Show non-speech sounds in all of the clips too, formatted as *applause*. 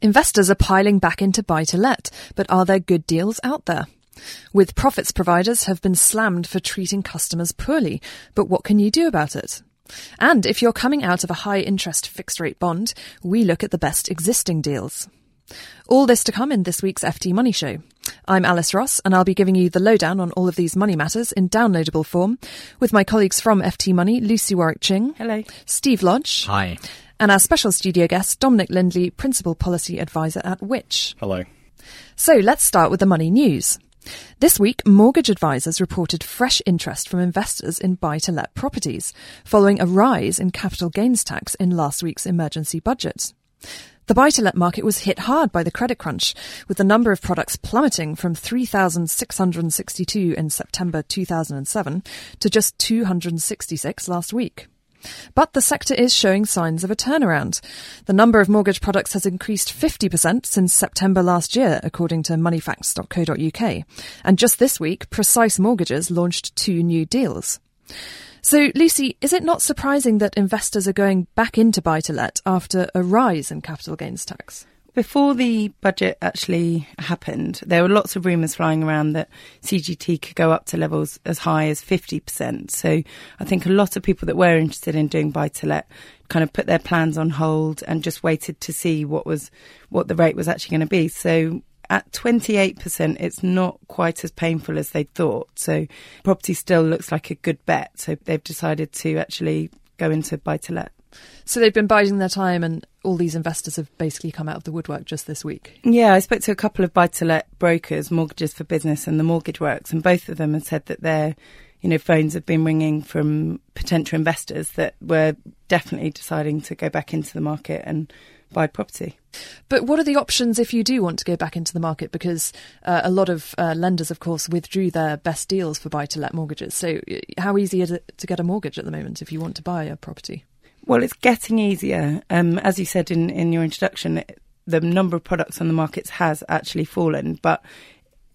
Investors are piling back into buy to let, but are there good deals out there? With profits providers have been slammed for treating customers poorly, but what can you do about it? And if you're coming out of a high interest fixed rate bond, we look at the best existing deals. All this to come in this week's FT Money Show. I'm Alice Ross, and I'll be giving you the lowdown on all of these money matters in downloadable form with my colleagues from FT Money, Lucy Warwick Ching. Hello. Steve Lodge. Hi. And our special studio guest, Dominic Lindley, Principal Policy Advisor at Which. Hello. So let's start with the money news. This week, mortgage advisors reported fresh interest from investors in buy to let properties, following a rise in capital gains tax in last week's emergency budget. The buy to let market was hit hard by the credit crunch, with the number of products plummeting from 3,662 in September 2007 to just 266 last week. But the sector is showing signs of a turnaround. The number of mortgage products has increased 50% since September last year, according to moneyfacts.co.uk. And just this week, Precise Mortgages launched two new deals. So, Lucy, is it not surprising that investors are going back into buy to let after a rise in capital gains tax? Before the budget actually happened, there were lots of rumours flying around that CGT could go up to levels as high as 50%. So I think a lot of people that were interested in doing buy to let kind of put their plans on hold and just waited to see what was what the rate was actually going to be. So at 28%, it's not quite as painful as they thought. So property still looks like a good bet. So they've decided to actually go into buy to let. So they've been biding their time, and all these investors have basically come out of the woodwork just this week. Yeah, I spoke to a couple of buy to let brokers, Mortgages for Business and the Mortgage Works, and both of them have said that their you know, phones have been ringing from potential investors that were definitely deciding to go back into the market and buy property. But what are the options if you do want to go back into the market? Because uh, a lot of uh, lenders, of course, withdrew their best deals for buy to let mortgages. So, how easy is it to get a mortgage at the moment if you want to buy a property? Well, it's getting easier. Um, as you said in, in your introduction, the number of products on the markets has actually fallen, but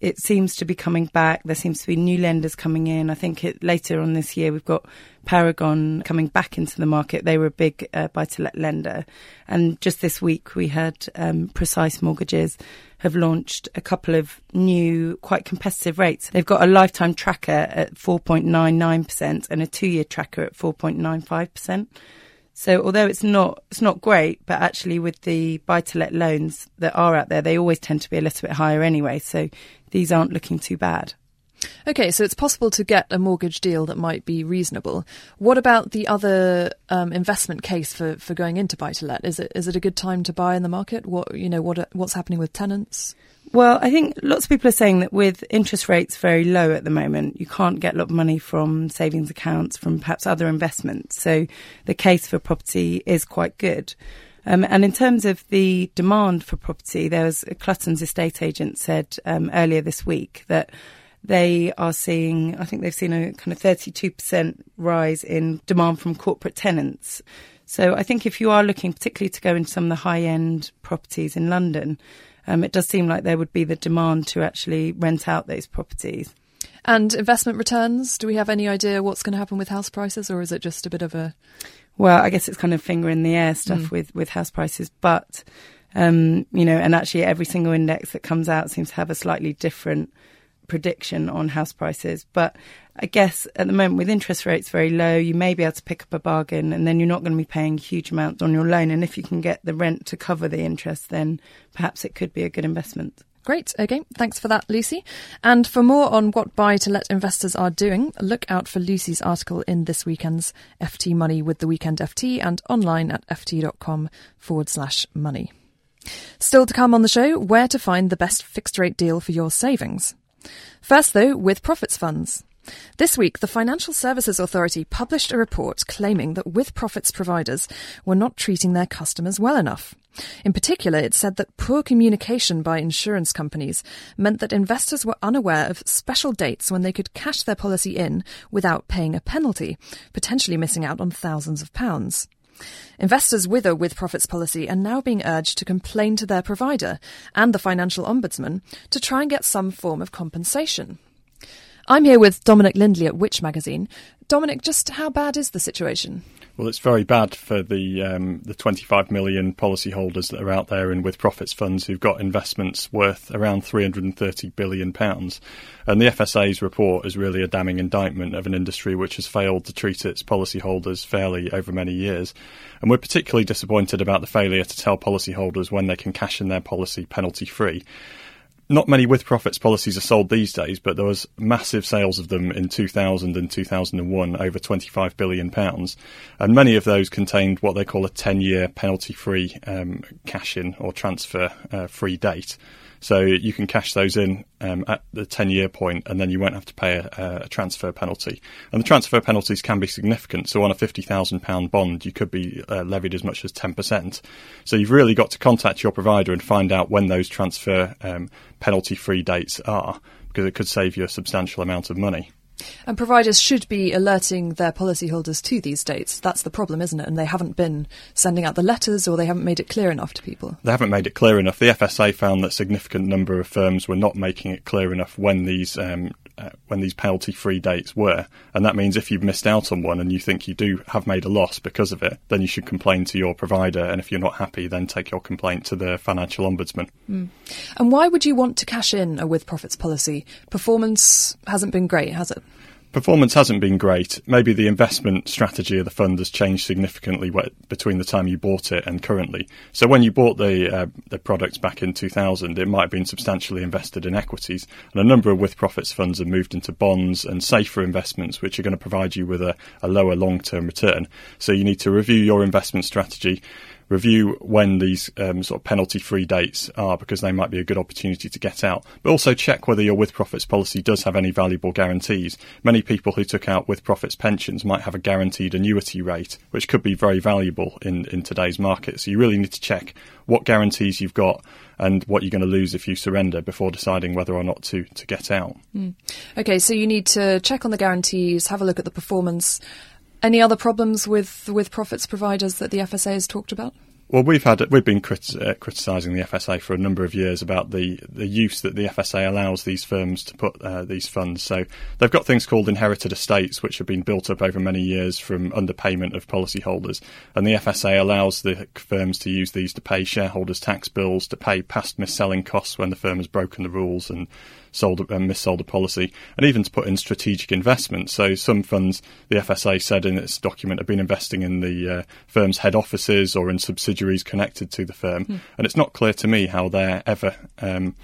it seems to be coming back. There seems to be new lenders coming in. I think it, later on this year we've got Paragon coming back into the market. They were a big uh, buy-to-let lender, and just this week we had um, Precise Mortgages have launched a couple of new, quite competitive rates. They've got a lifetime tracker at 4.99% and a two-year tracker at 4.95%. So although it's not it's not great, but actually with the buy to let loans that are out there, they always tend to be a little bit higher anyway. So these aren't looking too bad. Okay, so it's possible to get a mortgage deal that might be reasonable. What about the other um, investment case for, for going into buy to let? Is it is it a good time to buy in the market? What you know what what's happening with tenants? Well, I think lots of people are saying that with interest rates very low at the moment, you can't get a lot of money from savings accounts, from perhaps other investments. So the case for property is quite good. Um, and in terms of the demand for property, there was Clutton's estate agent said um, earlier this week that they are seeing, I think they've seen a kind of 32% rise in demand from corporate tenants. So I think if you are looking particularly to go into some of the high end properties in London, um, it does seem like there would be the demand to actually rent out those properties. And investment returns, do we have any idea what's going to happen with house prices, or is it just a bit of a. Well, I guess it's kind of finger in the air stuff mm. with, with house prices, but, um, you know, and actually every single index that comes out seems to have a slightly different prediction on house prices. But I guess at the moment, with interest rates very low, you may be able to pick up a bargain and then you're not going to be paying huge amounts on your loan. And if you can get the rent to cover the interest, then perhaps it could be a good investment. Great. Okay. Thanks for that, Lucy. And for more on what buy to let investors are doing, look out for Lucy's article in this weekend's FT Money with the Weekend FT and online at ft.com forward slash money. Still to come on the show, where to find the best fixed rate deal for your savings. First, though, with profits funds. This week, the Financial Services Authority published a report claiming that with profits providers were not treating their customers well enough. In particular, it said that poor communication by insurance companies meant that investors were unaware of special dates when they could cash their policy in without paying a penalty, potentially missing out on thousands of pounds. Investors with a with profits policy are now being urged to complain to their provider and the financial ombudsman to try and get some form of compensation. I'm here with Dominic Lindley at Which Magazine. Dominic, just how bad is the situation? Well, it's very bad for the um, the 25 million policyholders that are out there in with profits funds who've got investments worth around 330 billion pounds. And the FSA's report is really a damning indictment of an industry which has failed to treat its policyholders fairly over many years. And we're particularly disappointed about the failure to tell policyholders when they can cash in their policy penalty free not many with profits policies are sold these days, but there was massive sales of them in 2000 and 2001, over 25 billion pounds, and many of those contained what they call a 10-year penalty-free um, cash-in or transfer-free uh, date. So you can cash those in um, at the 10 year point and then you won't have to pay a, a, transfer penalty. And the transfer penalties can be significant. So on a £50,000 bond, you could be uh, levied as much as 10%. So you've really got to contact your provider and find out when those transfer um, penalty free dates are because it could save you a substantial amount of money. And providers should be alerting their policyholders to these dates. That's the problem, isn't it? And they haven't been sending out the letters or they haven't made it clear enough to people. They haven't made it clear enough. The FSA found that significant number of firms were not making it clear enough when these um, uh, when these penalty free dates were. And that means if you've missed out on one and you think you do have made a loss because of it, then you should complain to your provider. And if you're not happy, then take your complaint to the financial ombudsman. Mm. And why would you want to cash in a with profits policy? Performance hasn't been great, has it? Performance hasn't been great. Maybe the investment strategy of the fund has changed significantly between the time you bought it and currently. So when you bought the uh, the product back in 2000, it might have been substantially invested in equities, and a number of with profits funds have moved into bonds and safer investments, which are going to provide you with a, a lower long term return. So you need to review your investment strategy review when these um, sort of penalty free dates are because they might be a good opportunity to get out. But also check whether your with profits policy does have any valuable guarantees. Many people who took out with profits pensions might have a guaranteed annuity rate, which could be very valuable in, in today's market. So you really need to check what guarantees you've got and what you're going to lose if you surrender before deciding whether or not to, to get out. Mm. Okay, so you need to check on the guarantees, have a look at the performance any other problems with with profits providers that the FSA has talked about? Well, we've had we've been crit- uh, criticising the FSA for a number of years about the, the use that the FSA allows these firms to put uh, these funds. So they've got things called inherited estates, which have been built up over many years from underpayment of policyholders, and the FSA allows the firms to use these to pay shareholders' tax bills, to pay past mis-selling costs when the firm has broken the rules, and sold and uh, missold a policy, and even to put in strategic investments. So some funds, the FSA said in its document, have been investing in the uh, firm's head offices or in subsidiaries connected to the firm, mm. and it's not clear to me how they're ever. Um,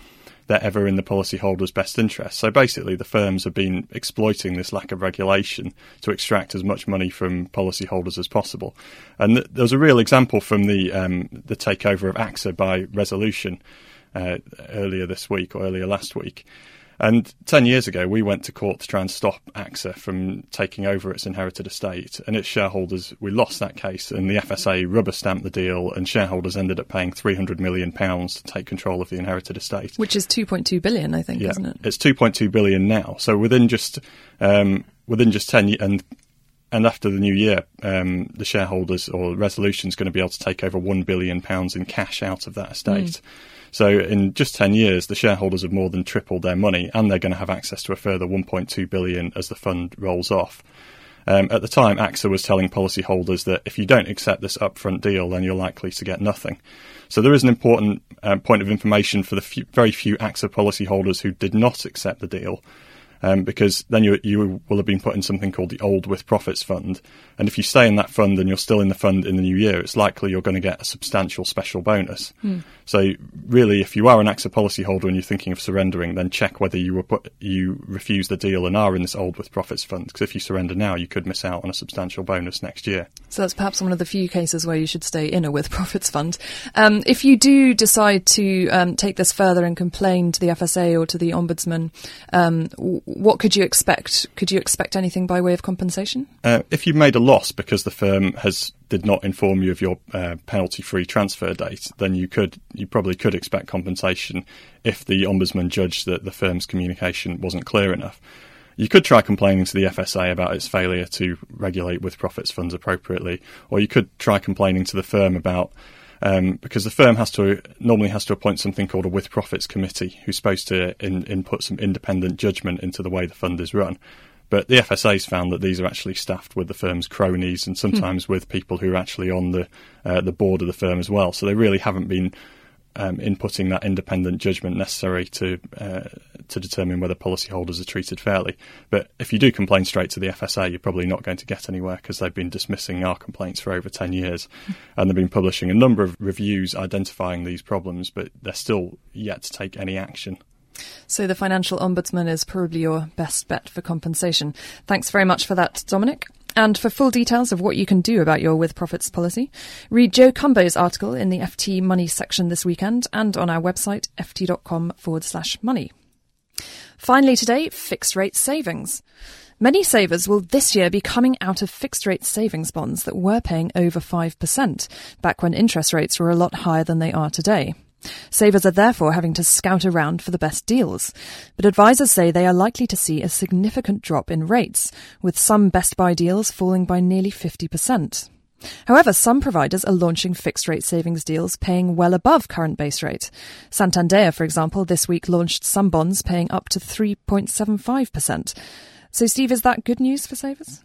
they're ever in the policyholder's best interest. So basically, the firms have been exploiting this lack of regulation to extract as much money from policyholders as possible. And th- there was a real example from the um, the takeover of AXA by Resolution uh, earlier this week or earlier last week. And 10 years ago, we went to court to try and stop AXA from taking over its inherited estate. And its shareholders, we lost that case, and the FSA rubber stamped the deal, and shareholders ended up paying £300 million to take control of the inherited estate. Which is 2.2 billion, I think, yeah, isn't it? It's 2.2 billion now. So within just, um, within just 10 years, and and after the new year, um, the shareholders or resolution is going to be able to take over one billion pounds in cash out of that estate. Mm. So in just 10 years, the shareholders have more than tripled their money and they're going to have access to a further £1.2 billion as the fund rolls off. Um, at the time, AXA was telling policyholders that if you don't accept this upfront deal, then you're likely to get nothing. So there is an important um, point of information for the few, very few AXA policyholders who did not accept the deal um, because then you, you will have been put in something called the Old with Profits Fund. And if you stay in that fund and you're still in the fund in the new year, it's likely you're going to get a substantial special bonus. Mm. So really, if you are an AXA policyholder and you're thinking of surrendering, then check whether you were put, you refuse the deal and are in this Old with Profits Fund. Because if you surrender now, you could miss out on a substantial bonus next year. So that's perhaps one of the few cases where you should stay in a with profits fund. Um, if you do decide to um, take this further and complain to the FSA or to the ombudsman, um, what could you expect? Could you expect anything by way of compensation? Uh, if you made a loss because the firm has did not inform you of your uh, penalty-free transfer date, then you could you probably could expect compensation if the ombudsman judged that the firm's communication wasn't clear enough. You could try complaining to the FSA about its failure to regulate with profits funds appropriately, or you could try complaining to the firm about um, because the firm has to normally has to appoint something called a with profits committee, who's supposed to in, input some independent judgment into the way the fund is run. But the FSA's found that these are actually staffed with the firm's cronies and sometimes hmm. with people who are actually on the uh, the board of the firm as well. So they really haven't been um, inputting that independent judgment necessary to uh, to determine whether policyholders are treated fairly. But if you do complain straight to the FSA, you're probably not going to get anywhere because they've been dismissing our complaints for over 10 years. *laughs* and they've been publishing a number of reviews identifying these problems, but they're still yet to take any action. So the financial ombudsman is probably your best bet for compensation. Thanks very much for that, Dominic. And for full details of what you can do about your with profits policy, read Jo Cumbo's article in the FT Money section this weekend and on our website, ft.com forward slash money. Finally today, fixed rate savings. Many savers will this year be coming out of fixed rate savings bonds that were paying over 5%, back when interest rates were a lot higher than they are today. Savers are therefore having to scout around for the best deals. But advisors say they are likely to see a significant drop in rates, with some best buy deals falling by nearly 50%. However, some providers are launching fixed rate savings deals paying well above current base rate. Santander, for example, this week launched some bonds paying up to 3.75%. So, Steve, is that good news for savers?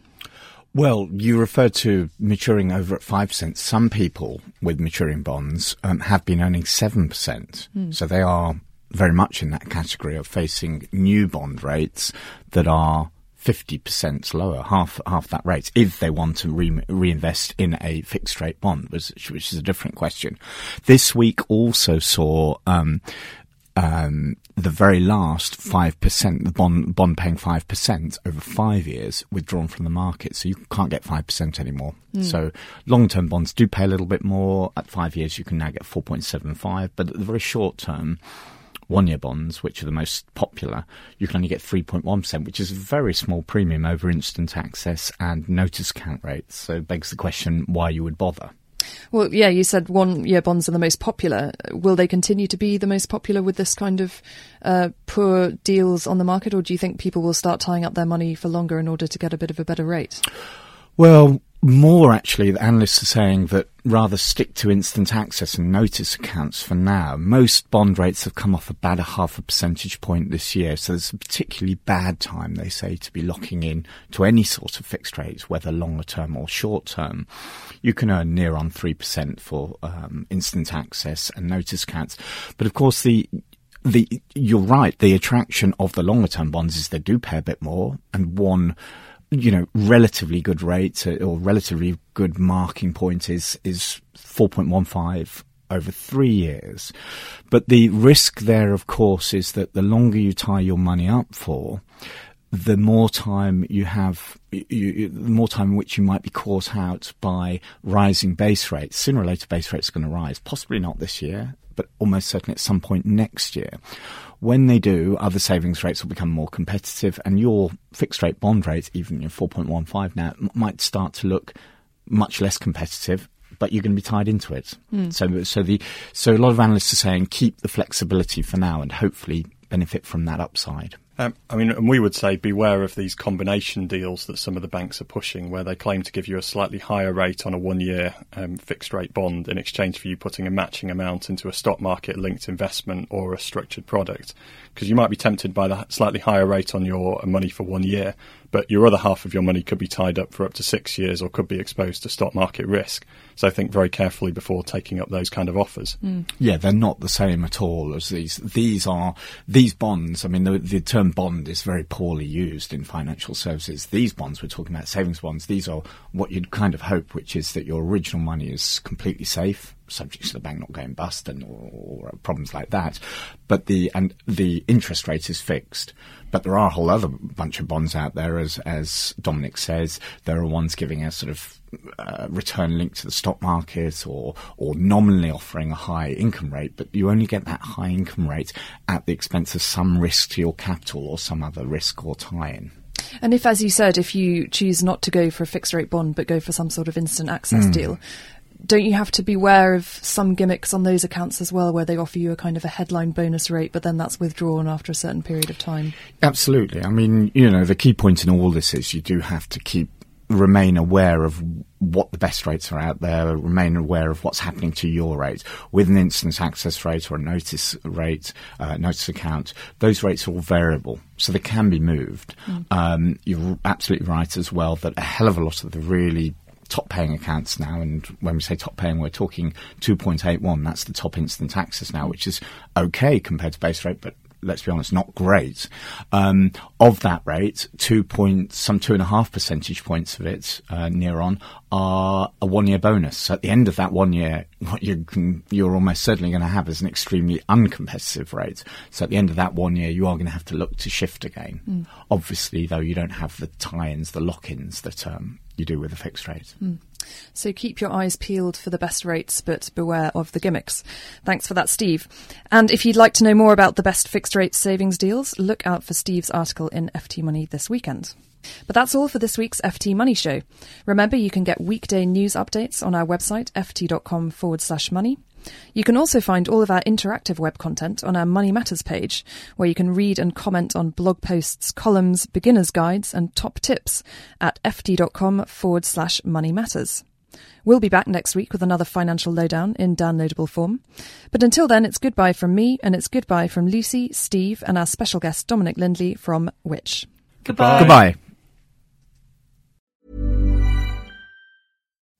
Well, you refer to maturing over at 5%. Some people with maturing bonds um, have been earning 7%. Mm. So they are very much in that category of facing new bond rates that are 50% lower, half half that rate, if they want to re- reinvest in a fixed rate bond, which, which, is a different question. This week also saw um, um, the very last 5%, the bond, bond paying 5% over five years withdrawn from the market. So you can't get 5% anymore. Mm. So long term bonds do pay a little bit more. At five years, you can now get 4.75. But at the very short term, one year bonds, which are the most popular, you can only get 3.1%, which is a very small premium over instant access and notice account rates. So it begs the question why you would bother. Well, yeah, you said one year bonds are the most popular. Will they continue to be the most popular with this kind of uh, poor deals on the market, or do you think people will start tying up their money for longer in order to get a bit of a better rate? Well, more actually, the analysts are saying that rather stick to instant access and notice accounts for now. Most bond rates have come off about a half a percentage point this year, so it's a particularly bad time, they say, to be locking in to any sort of fixed rates, whether longer term or short term. You can earn near on 3% for um, instant access and notice accounts. But of course, the the, you're right. The attraction of the longer term bonds is they do pay a bit more, and one you know, relatively good rate uh, or relatively good marking point is is 4.15 over three years. But the risk there, of course, is that the longer you tie your money up for, the more time you have, you, the more time in which you might be caught out by rising base rates. Sooner or later, base rates are going to rise. Possibly not this year, but almost certainly at some point next year. When they do, other savings rates will become more competitive, and your fixed rate bond rate, even your 4.15 now, might start to look much less competitive. But you're going to be tied into it. Mm. So, so the so a lot of analysts are saying keep the flexibility for now, and hopefully benefit from that upside. Um, I mean, and we would say beware of these combination deals that some of the banks are pushing, where they claim to give you a slightly higher rate on a one-year um, fixed-rate bond in exchange for you putting a matching amount into a stock market-linked investment or a structured product. Because you might be tempted by the slightly higher rate on your money for one year, but your other half of your money could be tied up for up to six years or could be exposed to stock market risk. So think very carefully before taking up those kind of offers. Mm. Yeah, they're not the same at all as these. These are these bonds. I mean, the, the term bond is very poorly used in financial services. These bonds, we're talking about savings bonds. These are what you'd kind of hope, which is that your original money is completely safe subject to the bank not going bust and or, or, problems like that. But the and the interest rate is fixed. But there are a whole other bunch of bonds out there, as as Dominic says. There are ones giving a sort of uh, return linked to the stock market, or or nominally offering a high income rate, but you only get that high income rate at the expense of some risk to your capital or some other risk or tie-in. And if, as you said, if you choose not to go for a fixed rate bond but go for some sort of instant access mm. deal, don't you have to beware of some gimmicks on those accounts as well, where they offer you a kind of a headline bonus rate, but then that's withdrawn after a certain period of time? Absolutely. I mean, you know, the key point in all this is you do have to keep remain aware of what the best rates are out there, remain aware of what's happening to your rate. With an instant access rate or a notice rate, uh, notice account, those rates are all variable, so they can be moved. Mm. Um, you're absolutely right as well that a hell of a lot of the really top paying accounts now, and when we say top paying, we're talking 2.81. That's the top instant access now, which is okay compared to base rate, but let's be honest, not great. Um, of that rate, two point, some two and a half percentage points of it, uh, near on, are a one year bonus. So at the end of that one year, what you can, you're almost certainly going to have is an extremely uncompetitive rate. So at the end of that one year, you are going to have to look to shift again. Mm. Obviously, though, you don't have the tie-ins, the lock-ins that um, you do with a fixed rate. Mm. So keep your eyes peeled for the best rates, but beware of the gimmicks. Thanks for that, Steve. And if you'd like to know more about the best fixed rate savings deals, look out for Steve's article in FT Money this weekend. But that's all for this week's FT Money Show. Remember, you can get weekday news updates on our website, ft.com forward slash money. You can also find all of our interactive web content on our Money Matters page, where you can read and comment on blog posts, columns, beginner's guides, and top tips at ft.com forward slash money matters. We'll be back next week with another financial lowdown in downloadable form. But until then, it's goodbye from me, and it's goodbye from Lucy, Steve, and our special guest Dominic Lindley from Which. Goodbye. Goodbye.